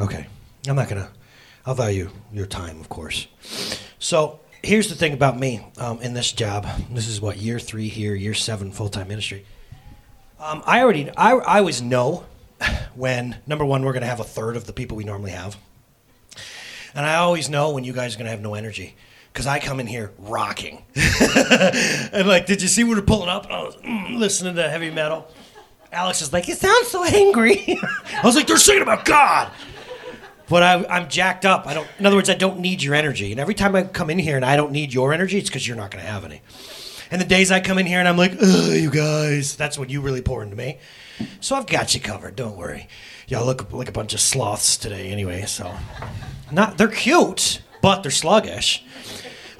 Okay. I'm not going to, I'll value your time, of course. So here's the thing about me um, in this job. This is what, year three here, year seven full time ministry. Um, I already, I, I always know when, number one, we're going to have a third of the people we normally have. And I always know when you guys are going to have no energy because I come in here rocking. and like, did you see we were pulling up? And I was mm, listening to heavy metal. Alex is like, you sound so angry. I was like, they're singing about God. But I, I'm jacked up. I don't. In other words, I don't need your energy. And every time I come in here and I don't need your energy, it's because you're not going to have any. And the days I come in here and I'm like, oh, you guys, that's when you really pour into me. So I've got you covered. Don't worry. Y'all look like a bunch of sloths today, anyway. So, not they're cute, but they're sluggish.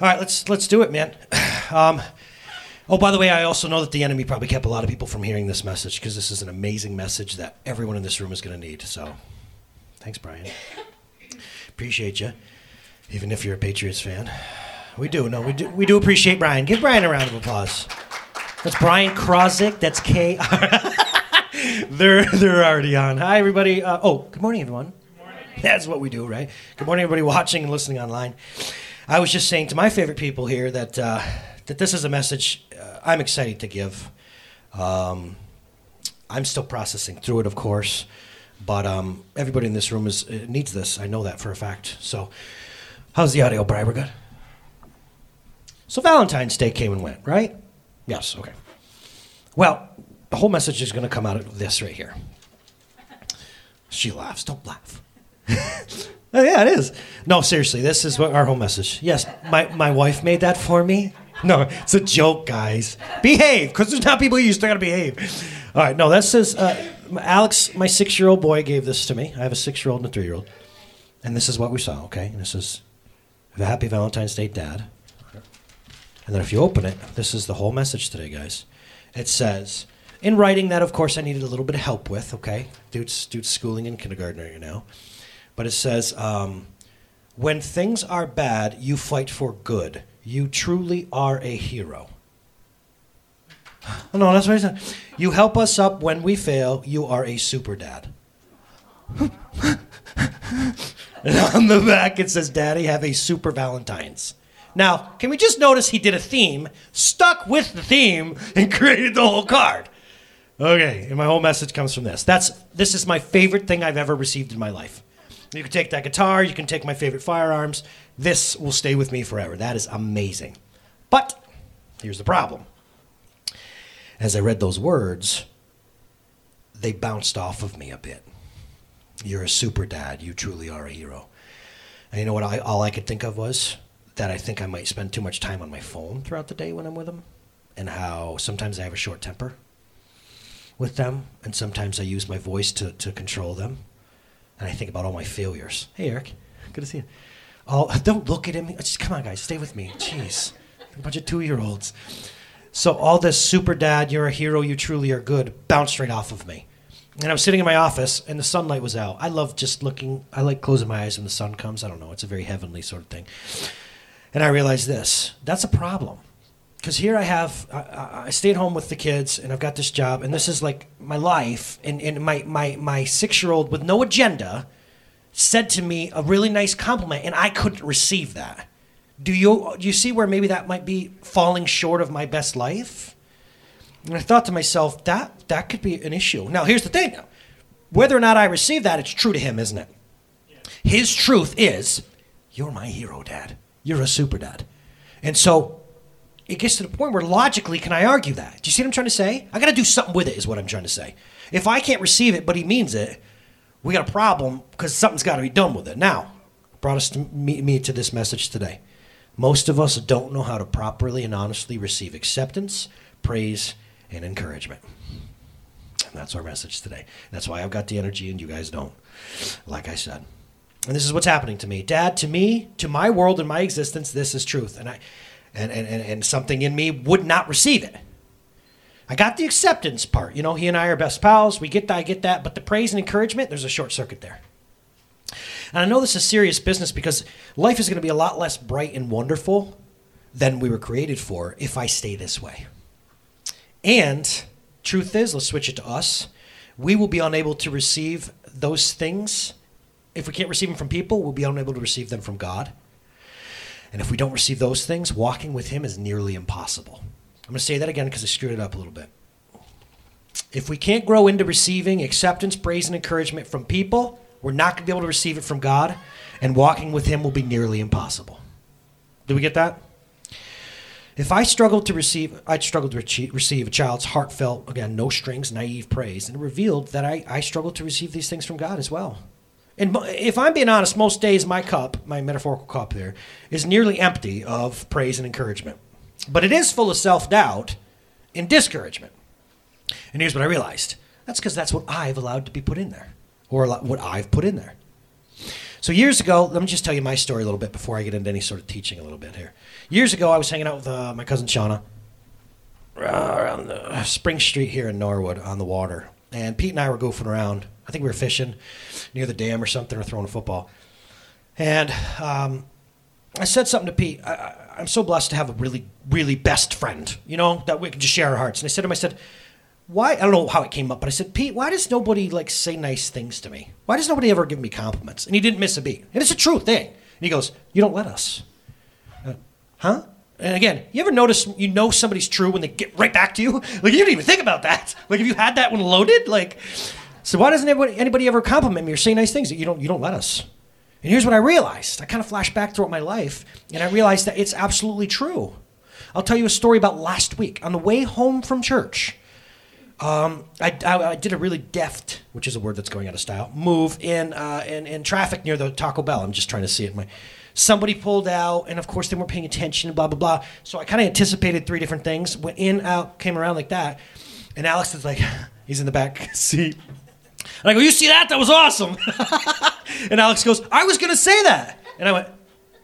All right, let's let's do it, man. Um, oh, by the way, I also know that the enemy probably kept a lot of people from hearing this message because this is an amazing message that everyone in this room is going to need. So, thanks, Brian. Appreciate you, even if you're a Patriots fan. We do. No, we do. We do appreciate Brian. Give Brian a round of applause. That's Brian Krozik. That's K. they're they're already on. Hi, everybody. Uh, oh, good morning, everyone. Good morning. That's what we do, right? Good morning, everybody watching and listening online. I was just saying to my favorite people here that uh, that this is a message uh, I'm excited to give. Um, I'm still processing through it, of course, but um, everybody in this room is uh, needs this. I know that for a fact. So, how's the audio, Brian? We're good. So Valentine's Day came and went, right? Yes. Okay. Well, the whole message is going to come out of this right here. She laughs. Don't laugh. oh, yeah, it is. No, seriously, this is what our whole message. Yes, my, my wife made that for me. No, it's a joke, guys. Behave, because there's not people you still got to behave. All right, no, that says uh, Alex, my six year old boy, gave this to me. I have a six year old and a three year old. And this is what we saw, okay? And this is happy Valentine's Day, Dad. And then if you open it, this is the whole message today, guys. It says, in writing that, of course, I needed a little bit of help with, okay? Dude's, dude's schooling in kindergarten right now. But it says, um, when things are bad, you fight for good. You truly are a hero. No, that's what he said. You help us up when we fail. You are a super dad. and on the back it says, Daddy, have a super Valentine's. Now, can we just notice he did a theme, stuck with the theme, and created the whole card? Okay, and my whole message comes from this. That's this is my favorite thing I've ever received in my life. You can take that guitar, you can take my favorite firearms. This will stay with me forever. That is amazing. But here's the problem. As I read those words, they bounced off of me a bit. You're a super dad. You truly are a hero. And you know what? I, all I could think of was that I think I might spend too much time on my phone throughout the day when I'm with them, and how sometimes I have a short temper with them, and sometimes I use my voice to, to control them. And I think about all my failures. Hey, Eric, good to see you. Oh, don't look at him. Just come on, guys, stay with me. Jeez, a bunch of two-year-olds. So all this super dad, you're a hero, you truly are good, bounced right off of me. And I was sitting in my office, and the sunlight was out. I love just looking. I like closing my eyes when the sun comes. I don't know. It's a very heavenly sort of thing. And I realized this. That's a problem because here I have I, I stay at home with the kids and I've got this job and this is like my life and, and my, my, my six year old with no agenda said to me a really nice compliment and I couldn't receive that. Do you do you see where maybe that might be falling short of my best life? And I thought to myself that that could be an issue. Now here's the thing. Whether or not I receive that, it's true to him, isn't it? His truth is, you're my hero, Dad. You're a super dad. And so it gets to the point where logically, can I argue that? Do you see what I'm trying to say? I got to do something with it, is what I'm trying to say. If I can't receive it, but he means it, we got a problem because something's got to be done with it. Now, brought us to me, me to this message today. Most of us don't know how to properly and honestly receive acceptance, praise, and encouragement. And that's our message today. That's why I've got the energy and you guys don't, like I said. And this is what's happening to me. Dad, to me, to my world and my existence, this is truth. And I and, and, and, and something in me would not receive it. I got the acceptance part. You know, he and I are best pals. We get that, I get that. But the praise and encouragement, there's a short circuit there. And I know this is serious business because life is going to be a lot less bright and wonderful than we were created for if I stay this way. And truth is, let's switch it to us. We will be unable to receive those things If we can't receive them from people, we'll be unable to receive them from God. And if we don't receive those things, walking with Him is nearly impossible. I'm going to say that again because I screwed it up a little bit. If we can't grow into receiving acceptance, praise, and encouragement from people, we're not going to be able to receive it from God, and walking with Him will be nearly impossible. Do we get that? If I struggled to receive, I struggled to receive a child's heartfelt, again, no strings, naive praise, and it revealed that I, I struggled to receive these things from God as well. And if I'm being honest, most days my cup, my metaphorical cup there, is nearly empty of praise and encouragement. But it is full of self doubt and discouragement. And here's what I realized that's because that's what I've allowed to be put in there, or what I've put in there. So years ago, let me just tell you my story a little bit before I get into any sort of teaching a little bit here. Years ago, I was hanging out with uh, my cousin Shauna uh, around the Spring Street here in Norwood on the water, and Pete and I were goofing around. I think we were fishing near the dam or something, or throwing a football. And um, I said something to Pete. I, am so blessed to have a really, really best friend, you know, that we can just share our hearts. And I said to him, I said, why I don't know how it came up, but I said, Pete, why does nobody like say nice things to me? Why does nobody ever give me compliments? And he didn't miss a beat. And it's a true thing. And he goes, You don't let us. Uh, huh? And again, you ever notice you know somebody's true when they get right back to you? Like you didn't even think about that. Like if you had that one loaded? Like so why doesn't anybody, anybody ever compliment me or say nice things? You don't you don't let us. And here's what I realized. I kind of flashed back throughout my life and I realized that it's absolutely true. I'll tell you a story about last week. On the way home from church, um, I, I, I, did a really deft, which is a word that's going out of style, move in, uh, in in traffic near the Taco Bell. I'm just trying to see it. My somebody pulled out, and of course they weren't paying attention. And blah blah blah. So I kind of anticipated three different things. Went in, out, came around like that. And Alex is like, he's in the back seat. And I go, you see that? That was awesome. and Alex goes, I was gonna say that. And I went,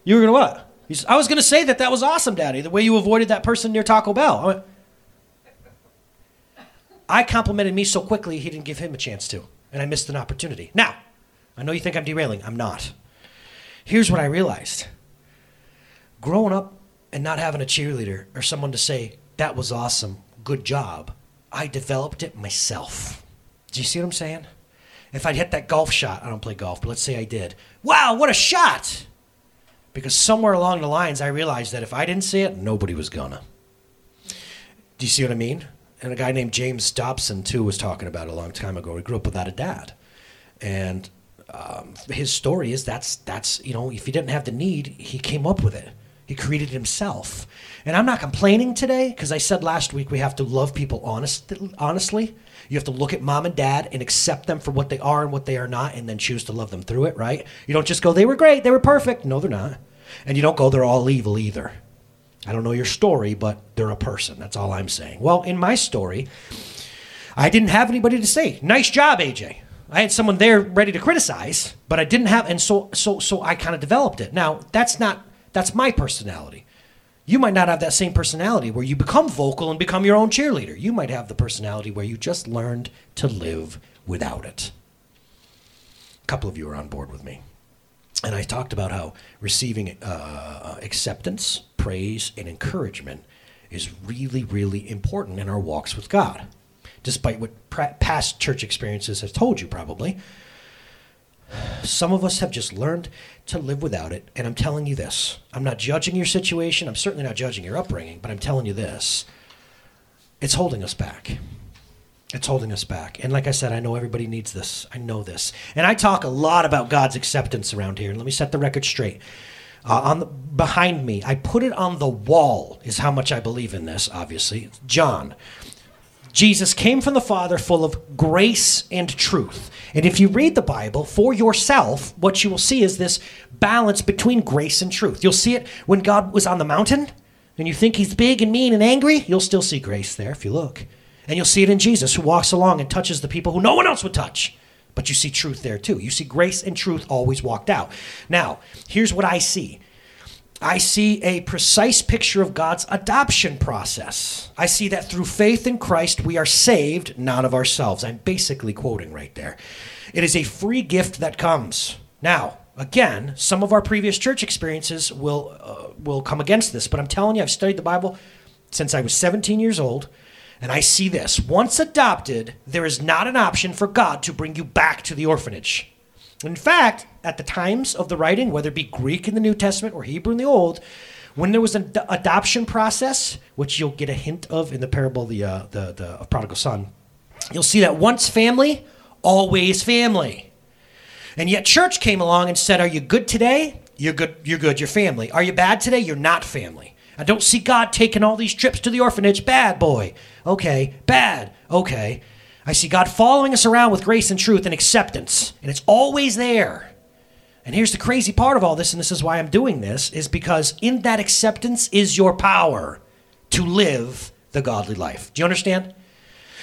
you were gonna what? He says, I was gonna say that that was awesome, Daddy. The way you avoided that person near Taco Bell. I complimented me so quickly, he didn't give him a chance to. And I missed an opportunity. Now, I know you think I'm derailing. I'm not. Here's what I realized growing up and not having a cheerleader or someone to say, that was awesome, good job, I developed it myself. Do you see what I'm saying? If I'd hit that golf shot, I don't play golf, but let's say I did. Wow, what a shot! Because somewhere along the lines, I realized that if I didn't see it, nobody was gonna. Do you see what I mean? And a guy named James Dobson too was talking about a long time ago. He grew up without a dad, and um, his story is that's that's you know if he didn't have the need, he came up with it. He created himself. And I'm not complaining today because I said last week we have to love people honest, honestly. You have to look at mom and dad and accept them for what they are and what they are not, and then choose to love them through it, right? You don't just go, they were great, they were perfect. No, they're not. And you don't go, they're all evil either. I don't know your story, but they're a person. That's all I'm saying. Well, in my story, I didn't have anybody to say, "Nice job, AJ." I had someone there ready to criticize, but I didn't have, and so so so I kind of developed it. Now that's not that's my personality. You might not have that same personality where you become vocal and become your own cheerleader. You might have the personality where you just learned to live without it. A couple of you are on board with me. And I talked about how receiving uh, acceptance, praise, and encouragement is really, really important in our walks with God. Despite what past church experiences have told you, probably, some of us have just learned to live without it. And I'm telling you this I'm not judging your situation, I'm certainly not judging your upbringing, but I'm telling you this it's holding us back. It's holding us back. And like I said, I know everybody needs this. I know this. And I talk a lot about God's acceptance around here. And let me set the record straight. Uh, on the, behind me, I put it on the wall, is how much I believe in this, obviously. John. Jesus came from the Father full of grace and truth. And if you read the Bible for yourself, what you will see is this balance between grace and truth. You'll see it when God was on the mountain, and you think he's big and mean and angry, you'll still see grace there if you look. And you'll see it in Jesus, who walks along and touches the people who no one else would touch. But you see truth there too. You see grace and truth always walked out. Now, here's what I see I see a precise picture of God's adoption process. I see that through faith in Christ, we are saved, not of ourselves. I'm basically quoting right there. It is a free gift that comes. Now, again, some of our previous church experiences will, uh, will come against this, but I'm telling you, I've studied the Bible since I was 17 years old. And I see this. Once adopted, there is not an option for God to bring you back to the orphanage. In fact, at the times of the writing, whether it be Greek in the New Testament or Hebrew in the Old, when there was an ad- adoption process, which you'll get a hint of in the parable of the, uh, the, the prodigal son, you'll see that once family, always family. And yet church came along and said, Are you good today? You're good, you're good, you're family. Are you bad today? You're not family. I don't see God taking all these trips to the orphanage. Bad boy. Okay. Bad. Okay. I see God following us around with grace and truth and acceptance. And it's always there. And here's the crazy part of all this, and this is why I'm doing this, is because in that acceptance is your power to live the godly life. Do you understand?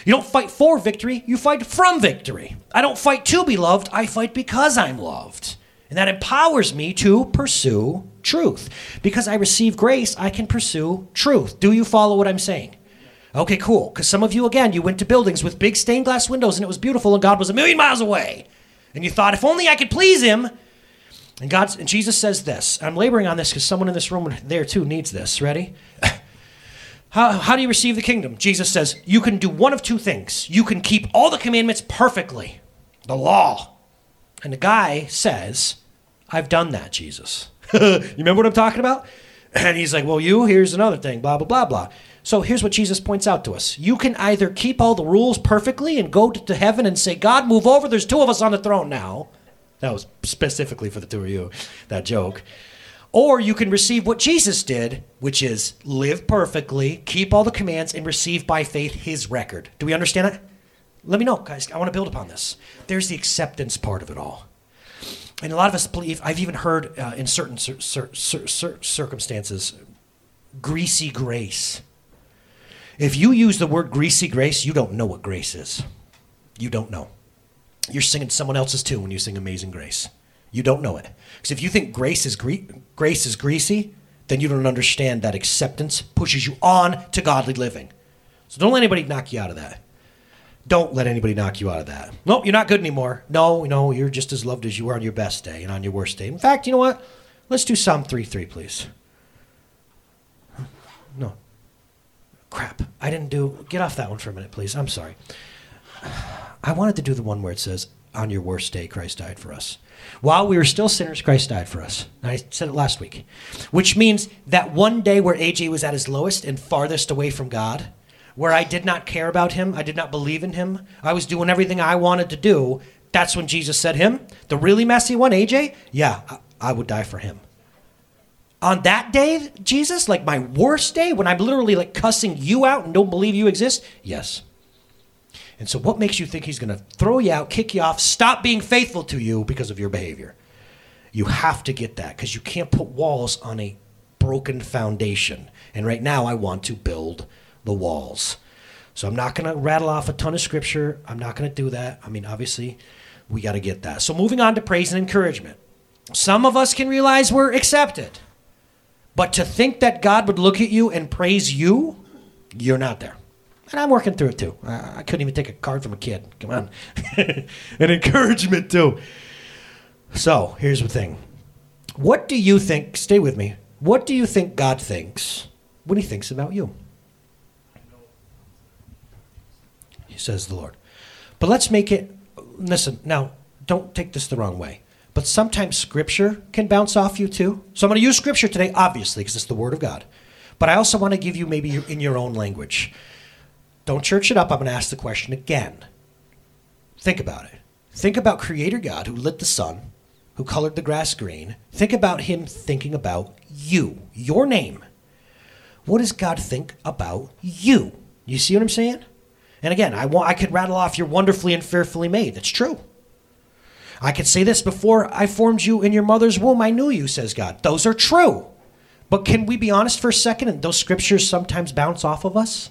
You don't fight for victory, you fight from victory. I don't fight to be loved, I fight because I'm loved. And that empowers me to pursue truth. Because I receive grace, I can pursue truth. Do you follow what I'm saying? Okay, cool. Because some of you, again, you went to buildings with big stained glass windows and it was beautiful and God was a million miles away. And you thought, if only I could please him. And God, and Jesus says this. I'm laboring on this because someone in this room there too needs this. Ready? How, how do you receive the kingdom? Jesus says, You can do one of two things. You can keep all the commandments perfectly, the law. And the guy says, I've done that, Jesus. you remember what I'm talking about? And he's like, Well, you, here's another thing, blah, blah, blah, blah. So here's what Jesus points out to us. You can either keep all the rules perfectly and go to heaven and say, God, move over. There's two of us on the throne now. That was specifically for the two of you, that joke. Or you can receive what Jesus did, which is live perfectly, keep all the commands, and receive by faith his record. Do we understand that? Let me know, guys. I want to build upon this. There's the acceptance part of it all. And a lot of us believe, I've even heard uh, in certain cir- cir- cir- circumstances, greasy grace. If you use the word greasy grace, you don't know what grace is. You don't know. You're singing someone else's tune when you sing Amazing Grace. You don't know it. Because if you think grace is gre- grace is greasy, then you don't understand that acceptance pushes you on to godly living. So don't let anybody knock you out of that. Don't let anybody knock you out of that. Nope, you're not good anymore. No, no, you're just as loved as you were on your best day and on your worst day. In fact, you know what? Let's do Psalm 3 3, please. No. Crap. I didn't do. Get off that one for a minute, please. I'm sorry. I wanted to do the one where it says, On your worst day, Christ died for us. While we were still sinners, Christ died for us. And I said it last week. Which means that one day where AJ was at his lowest and farthest away from God, where I did not care about him, I did not believe in him, I was doing everything I wanted to do, that's when Jesus said, Him, the really messy one, AJ, yeah, I, I would die for him. On that day, Jesus, like my worst day, when I'm literally like cussing you out and don't believe you exist, yes. And so, what makes you think he's going to throw you out, kick you off, stop being faithful to you because of your behavior? You have to get that because you can't put walls on a broken foundation. And right now, I want to build the walls. So, I'm not going to rattle off a ton of scripture. I'm not going to do that. I mean, obviously, we got to get that. So, moving on to praise and encouragement. Some of us can realize we're accepted. But to think that God would look at you and praise you, you're not there. And I'm working through it too. I, couldn't even take a card from a kid. Come on. An encouragement too. So here's the thing. What do you think? Stay with me. What do you think God thinks when he thinks about you? He says the Lord. But let's make it, listen, now, don't take this the wrong way. But sometimes scripture can bounce off you too. So I'm going to use scripture today, obviously, because it's the word of God. But I also want to give you maybe in your own language. Don't church it up. I'm going to ask the question again. Think about it. Think about Creator God who lit the sun, who colored the grass green. Think about Him thinking about you, your name. What does God think about you? You see what I'm saying? And again, I want I could rattle off you're wonderfully and fearfully made. That's true. I could say this before I formed you in your mother's womb, I knew you, says God. Those are true. But can we be honest for a second? And those scriptures sometimes bounce off of us,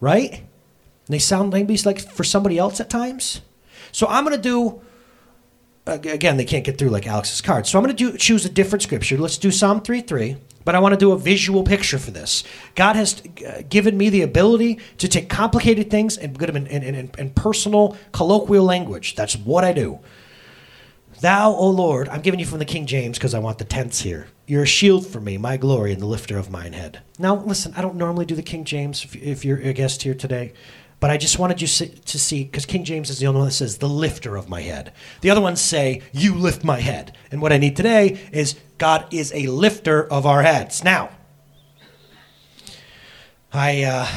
right? And they sound maybe like for somebody else at times. So I'm going to do, again, they can't get through like Alex's card. So I'm going to choose a different scripture. Let's do Psalm 3 3. But I want to do a visual picture for this. God has uh, given me the ability to take complicated things and put them in, in, in, in personal, colloquial language. That's what I do. Thou, O Lord, I'm giving you from the King James because I want the tense here. You're a shield for me, my glory, and the lifter of mine head. Now, listen, I don't normally do the King James if, you're a guest here today. But I just wanted you to see, because King James is the only one that says, the lifter of my head. The other ones say, you lift my head. And what I need today is God is a lifter of our heads. Now, I uh,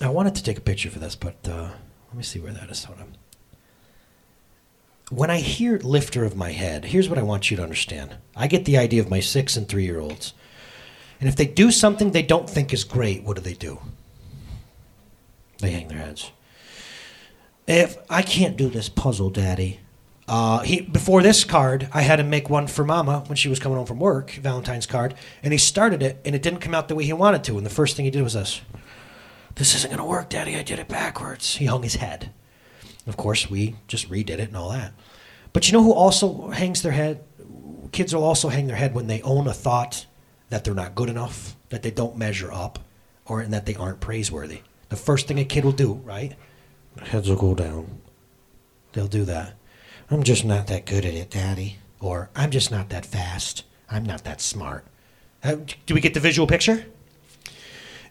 I wanted to take a picture for this, but uh, let me see where that is. Hold on. When I hear lifter of my head, here's what I want you to understand. I get the idea of my six and three year olds. And if they do something they don't think is great, what do they do? They hang their heads. If I can't do this puzzle, Daddy, uh, he before this card, I had him make one for Mama when she was coming home from work, Valentine's card, and he started it, and it didn't come out the way he wanted to. And the first thing he did was this: "This isn't going to work, Daddy. I did it backwards." He hung his head. Of course, we just redid it and all that. But you know who also hangs their head? Kids will also hang their head when they own a thought that they're not good enough, that they don't measure up, or and that they aren't praiseworthy. The first thing a kid will do, right? Heads will go down. They'll do that. I'm just not that good at it, Daddy. Or I'm just not that fast. I'm not that smart. Uh, do we get the visual picture?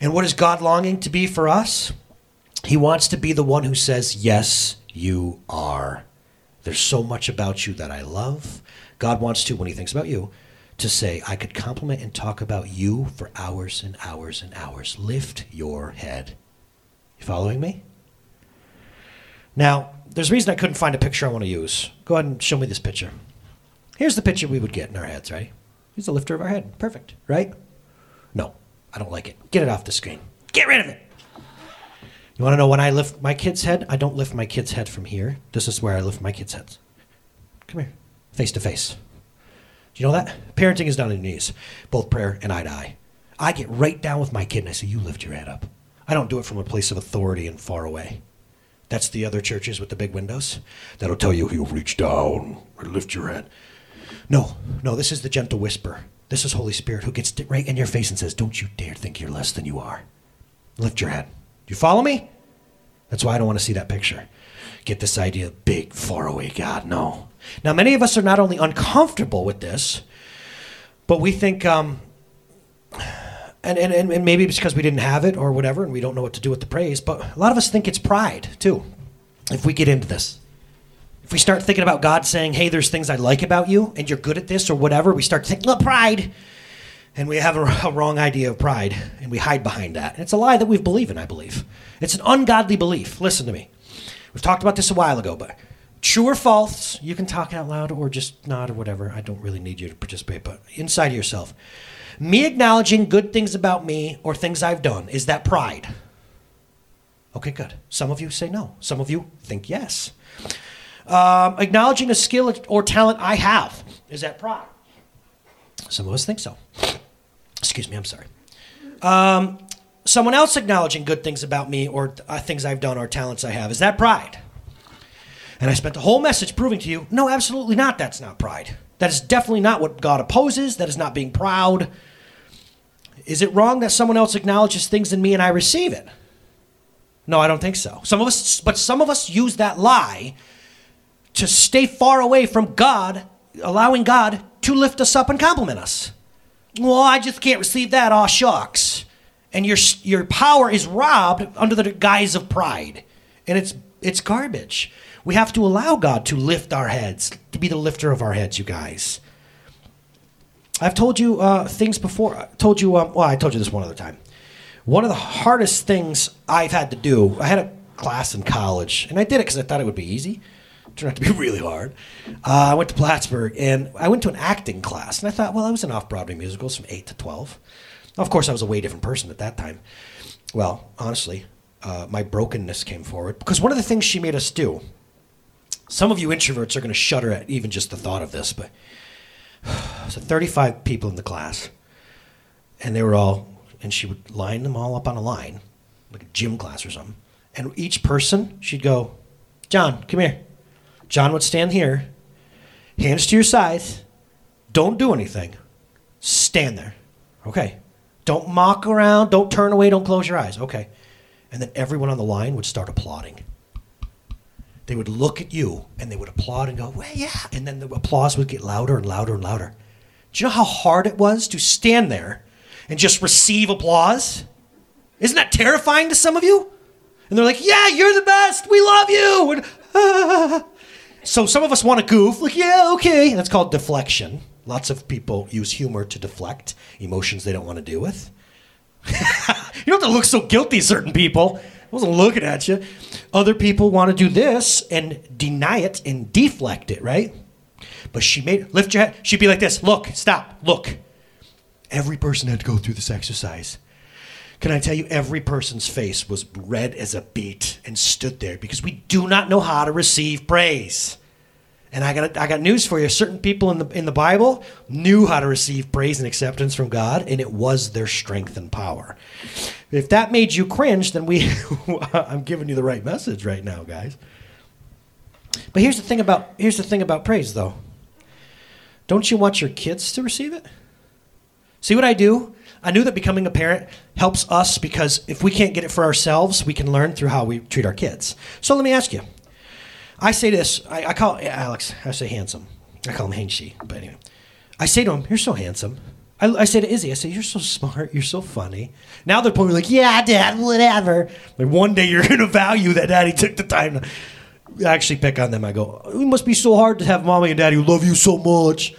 And what is God longing to be for us? He wants to be the one who says, Yes, you are. There's so much about you that I love. God wants to, when He thinks about you, to say, I could compliment and talk about you for hours and hours and hours. Lift your head. You following me? Now, there's a reason I couldn't find a picture I want to use. Go ahead and show me this picture. Here's the picture we would get in our heads, right? Here's the lifter of our head. Perfect, right? No, I don't like it. Get it off the screen. Get rid of it. You want to know when I lift my kid's head? I don't lift my kid's head from here. This is where I lift my kid's heads. Come here, face to face. Do you know that? Parenting is done on your knees, both prayer and eye to eye. I get right down with my kid and I say, You lift your head up. I don't do it from a place of authority and far away. That's the other churches with the big windows. That'll tell you he'll reach down or lift your head. No, no, this is the gentle whisper. This is Holy Spirit who gets right in your face and says, Don't you dare think you're less than you are. Lift your head. You follow me? That's why I don't want to see that picture. Get this idea of big, faraway God. No. Now, many of us are not only uncomfortable with this, but we think, um, and, and, and maybe it's because we didn't have it or whatever, and we don't know what to do with the praise, but a lot of us think it's pride, too, if we get into this. If we start thinking about God saying, hey, there's things I like about you, and you're good at this or whatever, we start thinking, think, look, pride. And we have a, a wrong idea of pride, and we hide behind that. And it's a lie that we believe in, I believe. It's an ungodly belief. Listen to me. We've talked about this a while ago, but true or false, you can talk out loud or just nod or whatever. I don't really need you to participate, but inside of yourself. Me acknowledging good things about me or things I've done, is that pride? Okay, good. Some of you say no. Some of you think yes. Um, acknowledging a skill or talent I have, is that pride? Some of us think so. Excuse me, I'm sorry. Um, someone else acknowledging good things about me or uh, things I've done or talents I have, is that pride? And I spent the whole message proving to you no, absolutely not. That's not pride. That is definitely not what God opposes. That is not being proud. Is it wrong that someone else acknowledges things in me and I receive it? No, I don't think so. Some of us, but some of us use that lie to stay far away from God, allowing God to lift us up and compliment us. Well, I just can't receive that. Aw, shucks. And your your power is robbed under the guise of pride, and it's it's garbage. We have to allow God to lift our heads, to be the lifter of our heads, you guys. I've told you uh, things before. I told you, um, well, I told you this one other time. One of the hardest things I've had to do, I had a class in college, and I did it because I thought it would be easy. Turned out to be really hard. Uh, I went to Plattsburgh, and I went to an acting class, and I thought, well, I was in off-Broadway musicals from 8 to 12. Of course, I was a way different person at that time. Well, honestly, uh, my brokenness came forward because one of the things she made us do some of you introverts are going to shudder at even just the thought of this, but so 35 people in the class, and they were all, and she would line them all up on a line, like a gym class or something. And each person, she'd go, John, come here. John would stand here, hands to your sides, don't do anything, stand there. Okay. Don't mock around, don't turn away, don't close your eyes. Okay. And then everyone on the line would start applauding they would look at you and they would applaud and go, well, yeah. And then the applause would get louder and louder and louder. Do you know how hard it was to stand there and just receive applause? Isn't that terrifying to some of you? And they're like, yeah, you're the best. We love you. And, ah. So some of us want to goof, like, yeah, okay. That's called deflection. Lots of people use humor to deflect emotions they don't want to deal with. you don't have to look so guilty, certain people. I wasn't looking at you. Other people want to do this and deny it and deflect it, right? But she made, lift your head. She'd be like this look, stop, look. Every person had to go through this exercise. Can I tell you, every person's face was red as a beet and stood there because we do not know how to receive praise. And I got I got news for you. Certain people in the in the Bible knew how to receive praise and acceptance from God, and it was their strength and power. If that made you cringe, then we I'm giving you the right message right now, guys. But here's the thing about here's the thing about praise though. Don't you want your kids to receive it? See what I do? I knew that becoming a parent helps us because if we can't get it for ourselves, we can learn through how we treat our kids. So let me ask you. I say this, I, I call Alex, I say handsome. I call him Hainshy, but anyway. I say to him, You're so handsome. I, I say to Izzy, I say, You're so smart, you're so funny. Now they're probably like, Yeah, dad, whatever. Like one day you're gonna value that daddy took the time to actually pick on them. I go, It must be so hard to have mommy and daddy who love you so much.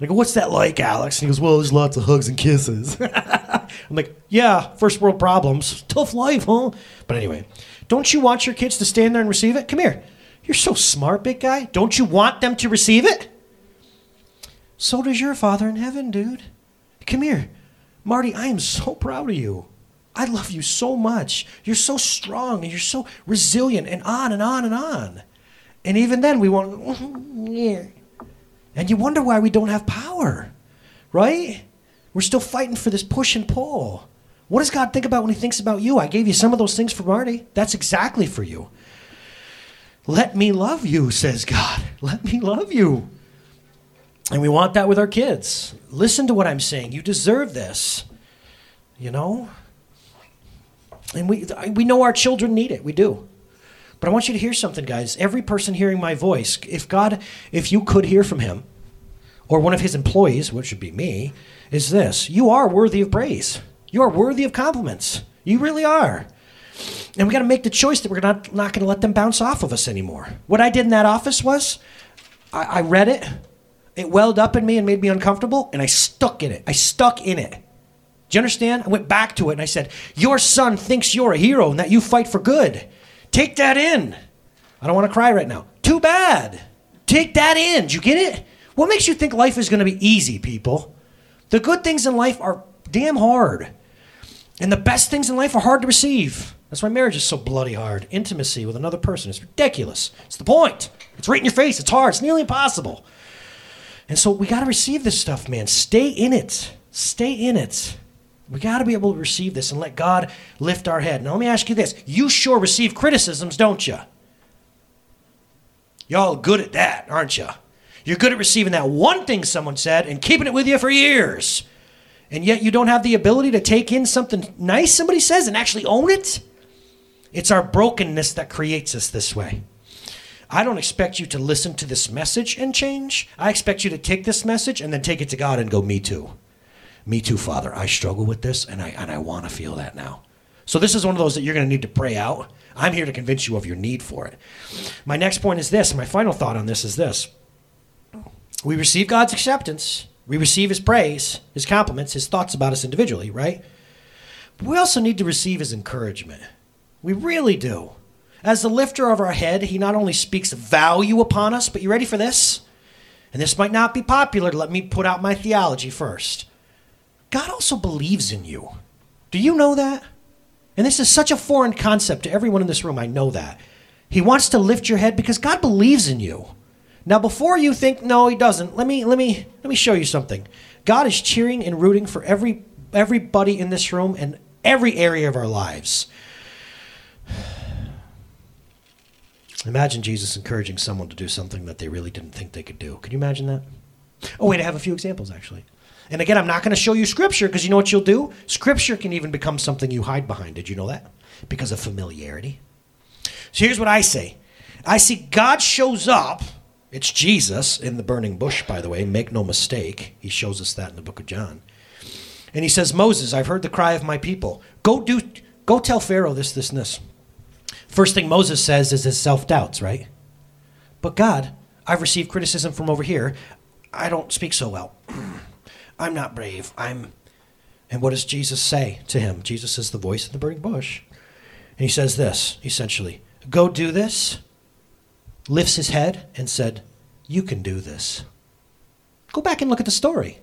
I go, what's that like, Alex? And he goes, well, there's lots of hugs and kisses. I'm like, yeah, first world problems. Tough life, huh? But anyway, don't you want your kids to stand there and receive it? Come here. You're so smart, big guy. Don't you want them to receive it? So does your father in heaven, dude. Come here. Marty, I am so proud of you. I love you so much. You're so strong and you're so resilient and on and on and on. And even then we want, yeah. And you wonder why we don't have power, right? We're still fighting for this push and pull. What does God think about when He thinks about you? I gave you some of those things for Marty. That's exactly for you. Let me love you, says God. Let me love you. And we want that with our kids. Listen to what I'm saying. You deserve this. You know? And we, we know our children need it. We do. But I want you to hear something, guys. Every person hearing my voice, if God, if you could hear from Him, or one of His employees, which would be me, is this you are worthy of praise. You are worthy of compliments. You really are. And we got to make the choice that we're not, not going to let them bounce off of us anymore. What I did in that office was I, I read it, it welled up in me and made me uncomfortable, and I stuck in it. I stuck in it. Do you understand? I went back to it and I said, Your son thinks you're a hero and that you fight for good. Take that in. I don't want to cry right now. Too bad. Take that in. Do you get it? What makes you think life is going to be easy, people? The good things in life are damn hard. And the best things in life are hard to receive. That's why marriage is so bloody hard. Intimacy with another person is ridiculous. It's the point. It's right in your face. It's hard. It's nearly impossible. And so we got to receive this stuff, man. Stay in it. Stay in it. We got to be able to receive this and let God lift our head. Now, let me ask you this. You sure receive criticisms, don't you? Y'all good at that, aren't you? You're good at receiving that one thing someone said and keeping it with you for years. And yet you don't have the ability to take in something nice somebody says and actually own it? It's our brokenness that creates us this way. I don't expect you to listen to this message and change. I expect you to take this message and then take it to God and go, Me too. Me too, Father. I struggle with this and I, and I want to feel that now. So, this is one of those that you're going to need to pray out. I'm here to convince you of your need for it. My next point is this. My final thought on this is this we receive God's acceptance, we receive His praise, His compliments, His thoughts about us individually, right? But we also need to receive His encouragement. We really do. As the lifter of our head, He not only speaks value upon us, but you ready for this? And this might not be popular. Let me put out my theology first. God also believes in you. Do you know that? And this is such a foreign concept to everyone in this room. I know that. He wants to lift your head because God believes in you. Now before you think no he doesn't, let me let me let me show you something. God is cheering and rooting for every everybody in this room and every area of our lives. Imagine Jesus encouraging someone to do something that they really didn't think they could do. Can you imagine that? Oh, wait, I have a few examples actually. And again, I'm not going to show you scripture because you know what you'll do? Scripture can even become something you hide behind. Did you know that? Because of familiarity. So here's what I say I see God shows up. It's Jesus in the burning bush, by the way. Make no mistake. He shows us that in the book of John. And he says, Moses, I've heard the cry of my people. Go do, Go tell Pharaoh this, this, and this. First thing Moses says is his self doubts, right? But God, I've received criticism from over here. I don't speak so well. I'm not brave. I'm. And what does Jesus say to him? Jesus is the voice in the burning bush. And he says this, essentially Go do this, lifts his head, and said, You can do this. Go back and look at the story.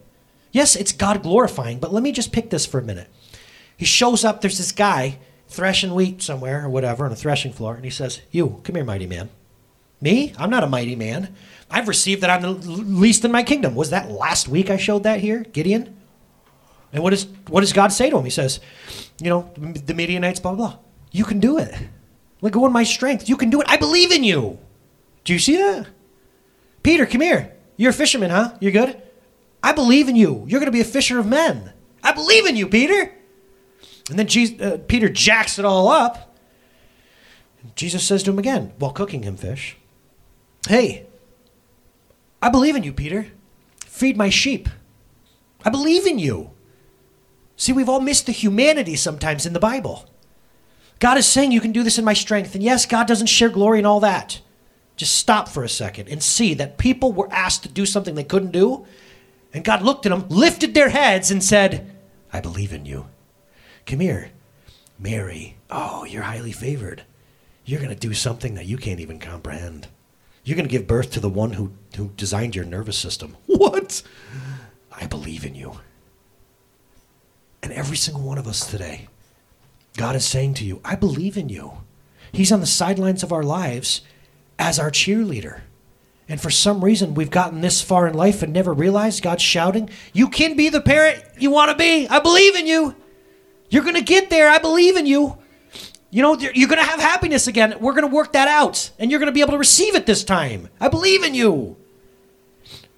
Yes, it's God glorifying, but let me just pick this for a minute. He shows up, there's this guy threshing wheat somewhere or whatever on a threshing floor, and he says, You, come here, mighty man. Me? I'm not a mighty man. I've received that I'm the least in my kingdom. Was that last week I showed that here, Gideon? And what, is, what does God say to him? He says, You know, the Midianites, blah, blah, blah. You can do it. Let go of my strength. You can do it. I believe in you. Do you see that? Peter, come here. You're a fisherman, huh? You're good? I believe in you. You're going to be a fisher of men. I believe in you, Peter. And then Jesus, uh, Peter jacks it all up. Jesus says to him again, while cooking him fish, Hey, I believe in you, Peter. Feed my sheep. I believe in you. See, we've all missed the humanity sometimes in the Bible. God is saying you can do this in my strength. And yes, God doesn't share glory and all that. Just stop for a second and see that people were asked to do something they couldn't do. And God looked at them, lifted their heads, and said, I believe in you. Come here. Mary, oh, you're highly favored. You're going to do something that you can't even comprehend. You're going to give birth to the one who, who designed your nervous system. What? I believe in you. And every single one of us today, God is saying to you, I believe in you. He's on the sidelines of our lives as our cheerleader. And for some reason, we've gotten this far in life and never realized God's shouting, You can be the parent you want to be. I believe in you. You're going to get there. I believe in you. You know, you're going to have happiness again. We're going to work that out. And you're going to be able to receive it this time. I believe in you.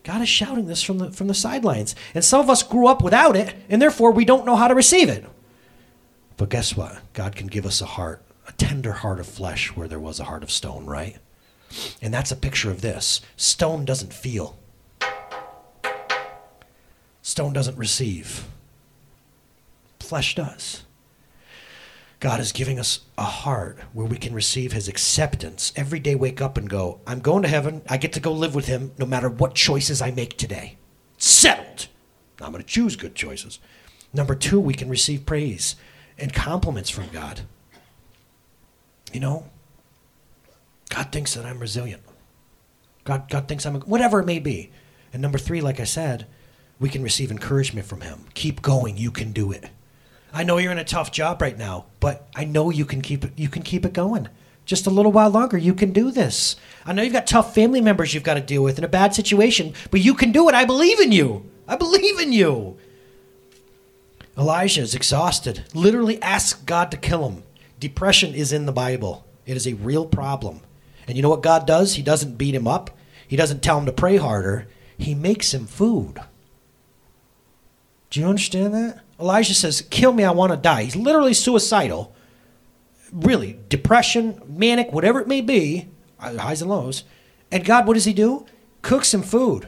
God is shouting this from the, from the sidelines. And some of us grew up without it, and therefore we don't know how to receive it. But guess what? God can give us a heart, a tender heart of flesh where there was a heart of stone, right? And that's a picture of this. Stone doesn't feel, stone doesn't receive, flesh does. God is giving us a heart where we can receive his acceptance. Every day, wake up and go, I'm going to heaven. I get to go live with him no matter what choices I make today. Settled. I'm going to choose good choices. Number two, we can receive praise and compliments from God. You know, God thinks that I'm resilient. God, God thinks I'm, a, whatever it may be. And number three, like I said, we can receive encouragement from Him. Keep going. You can do it. I know you're in a tough job right now, but I know you can keep it. You can keep it going. Just a little while longer, you can do this. I know you've got tough family members you've got to deal with in a bad situation, but you can do it. I believe in you. I believe in you. Elijah is exhausted. Literally asks God to kill him. Depression is in the Bible. It is a real problem. And you know what God does? He doesn't beat him up. He doesn't tell him to pray harder. He makes him food. Do you understand that? Elijah says, Kill me, I want to die. He's literally suicidal. Really, depression, manic, whatever it may be, uh, highs and lows. And God, what does he do? Cooks him food.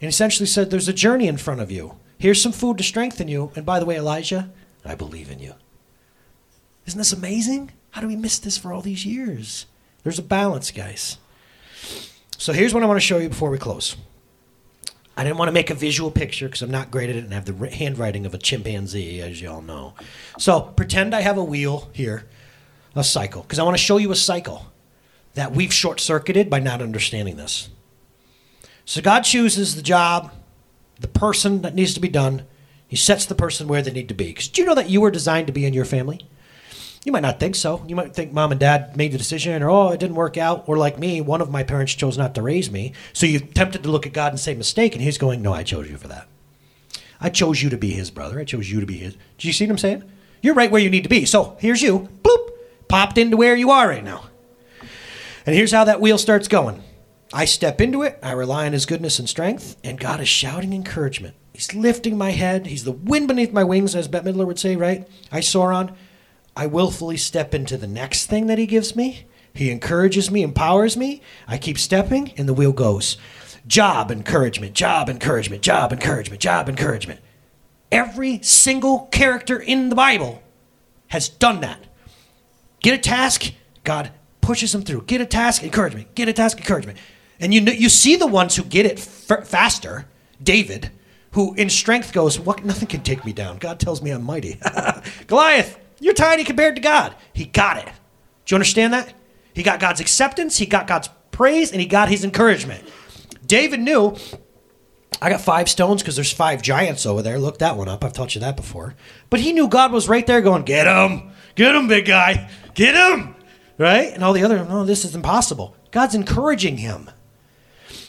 And essentially said, There's a journey in front of you. Here's some food to strengthen you. And by the way, Elijah, I believe in you. Isn't this amazing? How do we miss this for all these years? There's a balance, guys. So here's what I want to show you before we close. I didn't want to make a visual picture because I'm not great at it and have the handwriting of a chimpanzee, as you all know. So pretend I have a wheel here, a cycle, because I want to show you a cycle that we've short circuited by not understanding this. So God chooses the job, the person that needs to be done. He sets the person where they need to be. Because do you know that you were designed to be in your family? You might not think so. You might think mom and dad made the decision, or oh, it didn't work out, or like me, one of my parents chose not to raise me. So you're tempted to look at God and say mistake, and He's going, no, I chose you for that. I chose you to be His brother. I chose you to be His. Do you see what I'm saying? You're right where you need to be. So here's you, bloop, popped into where you are right now. And here's how that wheel starts going. I step into it, I rely on His goodness and strength, and God is shouting encouragement. He's lifting my head. He's the wind beneath my wings, as Bette Midler would say, right? I soar on. I willfully step into the next thing that he gives me. He encourages me, empowers me. I keep stepping, and the wheel goes. Job encouragement, job encouragement, job encouragement, job encouragement. Every single character in the Bible has done that. Get a task, God pushes them through. Get a task, encouragement. Get a task, encouragement. And you know, you see the ones who get it f- faster. David, who in strength goes, "What? Nothing can take me down. God tells me I'm mighty." Goliath, you're tiny compared to God. He got it. Do you understand that? He got God's acceptance. He got God's praise, and he got his encouragement. David knew. I got five stones because there's five giants over there. Look that one up. I've taught you that before. But he knew God was right there going, Get him. Get him, big guy. Get him. Right? And all the other, no, this is impossible. God's encouraging him.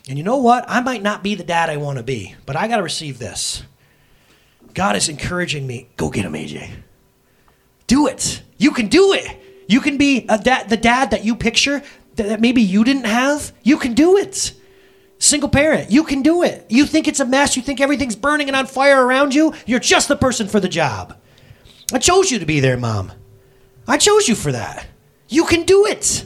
And you know what? I might not be the dad I want to be, but I got to receive this. God is encouraging me. Go get him, AJ. Do it. You can do it. You can be uh, a dad, the dad that you picture that maybe you didn't have. You can do it. Single parent, you can do it. You think it's a mess. You think everything's burning and on fire around you. You're just the person for the job. I chose you to be there, mom. I chose you for that. You can do it.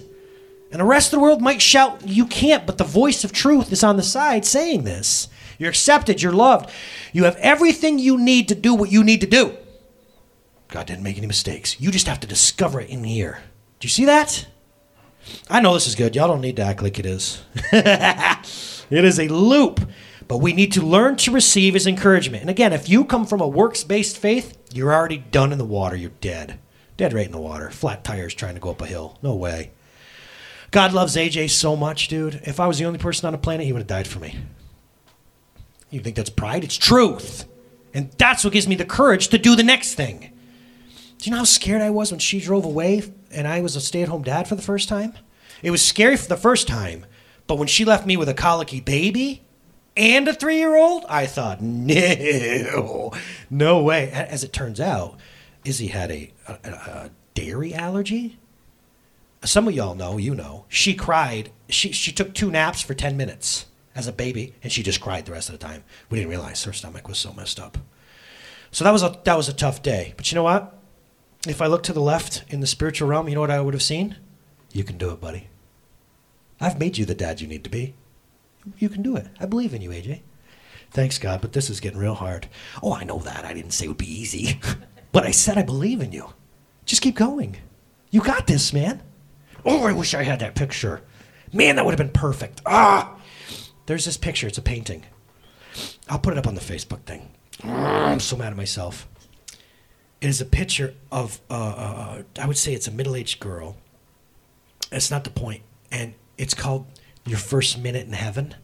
And the rest of the world might shout, You can't, but the voice of truth is on the side saying this. You're accepted, you're loved. You have everything you need to do what you need to do. God didn't make any mistakes. You just have to discover it in here. Do you see that? I know this is good. Y'all don't need to act like it is. it is a loop. But we need to learn to receive his encouragement. And again, if you come from a works based faith, you're already done in the water. You're dead. Dead right in the water. Flat tires trying to go up a hill. No way. God loves AJ so much, dude. If I was the only person on the planet, he would have died for me. You think that's pride? It's truth. And that's what gives me the courage to do the next thing. Do you know how scared I was when she drove away and I was a stay at home dad for the first time? It was scary for the first time, but when she left me with a colicky baby and a three year old, I thought, no, no way. As it turns out, Izzy had a, a, a dairy allergy. Some of y'all know, you know. She cried. She, she took two naps for 10 minutes as a baby, and she just cried the rest of the time. We didn't realize her stomach was so messed up. So that was a, that was a tough day. But you know what? If I look to the left in the spiritual realm, you know what I would have seen? You can do it, buddy. I've made you the dad you need to be. You can do it. I believe in you, AJ. Thanks, God, but this is getting real hard. Oh, I know that. I didn't say it would be easy. but I said I believe in you. Just keep going. You got this, man. Oh, I wish I had that picture. Man, that would have been perfect. Ah! There's this picture. It's a painting. I'll put it up on the Facebook thing. I'm so mad at myself. It is a picture of, uh, uh, I would say it's a middle aged girl. That's not the point. And it's called Your First Minute in Heaven.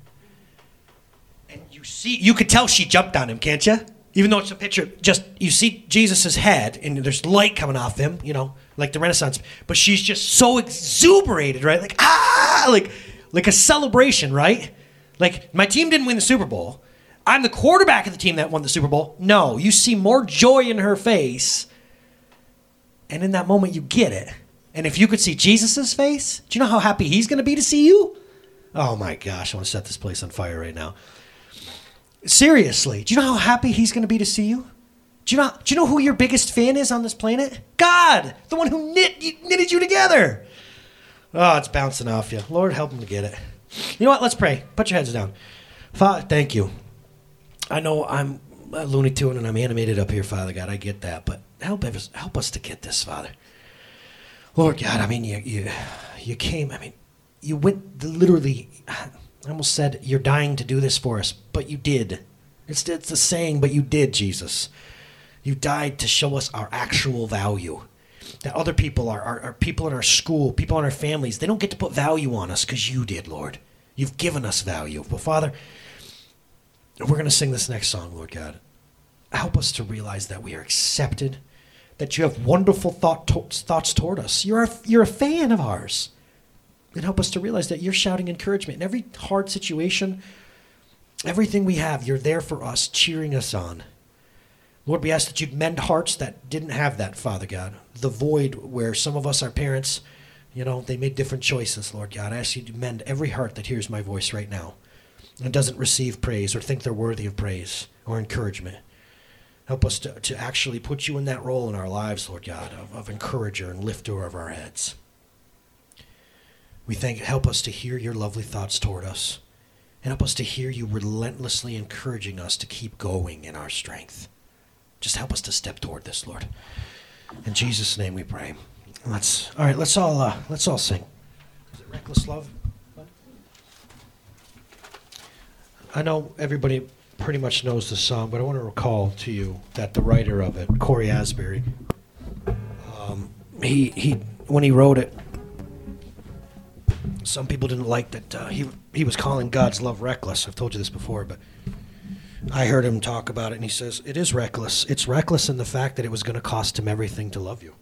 And you see, you could tell she jumped on him, can't you? Even though it's a picture, just you see Jesus' head and there's light coming off him, you know, like the Renaissance. But she's just so exuberated, right? Like, ah, like, like a celebration, right? Like, my team didn't win the Super Bowl. I'm the quarterback of the team that won the Super Bowl. No, you see more joy in her face. And in that moment, you get it. And if you could see Jesus' face, do you know how happy he's going to be to see you? Oh my gosh, I want to set this place on fire right now. Seriously, do you know how happy he's going to be to see you? Do you know? Do you know who your biggest fan is on this planet? God, the one who knit, knitted you together. Oh, it's bouncing off you. Lord, help him to get it. You know what? Let's pray. Put your heads down. Father, thank you. I know I'm a Looney Tune and I'm animated up here, Father God. I get that, but help us, help us to get this, Father. Lord God, I mean, you, you, you came. I mean, you went literally. I almost said you're dying to do this for us, but you did. It's it's the saying, but you did, Jesus. You died to show us our actual value. That other people are, are, are people in our school, people in our families, they don't get to put value on us because you did, Lord. You've given us value. But Father, we're going to sing this next song, Lord God. Help us to realize that we are accepted, that you have wonderful thought to- thoughts toward us. You're a, you're a fan of ours. And help us to realize that you're shouting encouragement in every hard situation, everything we have, you're there for us, cheering us on. Lord, we ask that you'd mend hearts that didn't have that, Father God. The void where some of us, our parents, you know, they made different choices, Lord God. I ask you to mend every heart that hears my voice right now and doesn't receive praise or think they're worthy of praise or encouragement. Help us to, to actually put you in that role in our lives, Lord God, of, of encourager and lifter of our heads. We thank help us to hear your lovely thoughts toward us. And help us to hear you relentlessly encouraging us to keep going in our strength. Just help us to step toward this, Lord. In Jesus' name we pray. Let's all right. Let's all uh, let's all sing. Is it reckless love? I know everybody pretty much knows the song, but I want to recall to you that the writer of it, Cory Asbury, um, he he when he wrote it, some people didn't like that uh, he he was calling God's love reckless. I've told you this before, but I heard him talk about it, and he says it is reckless. It's reckless in the fact that it was going to cost him everything to love you.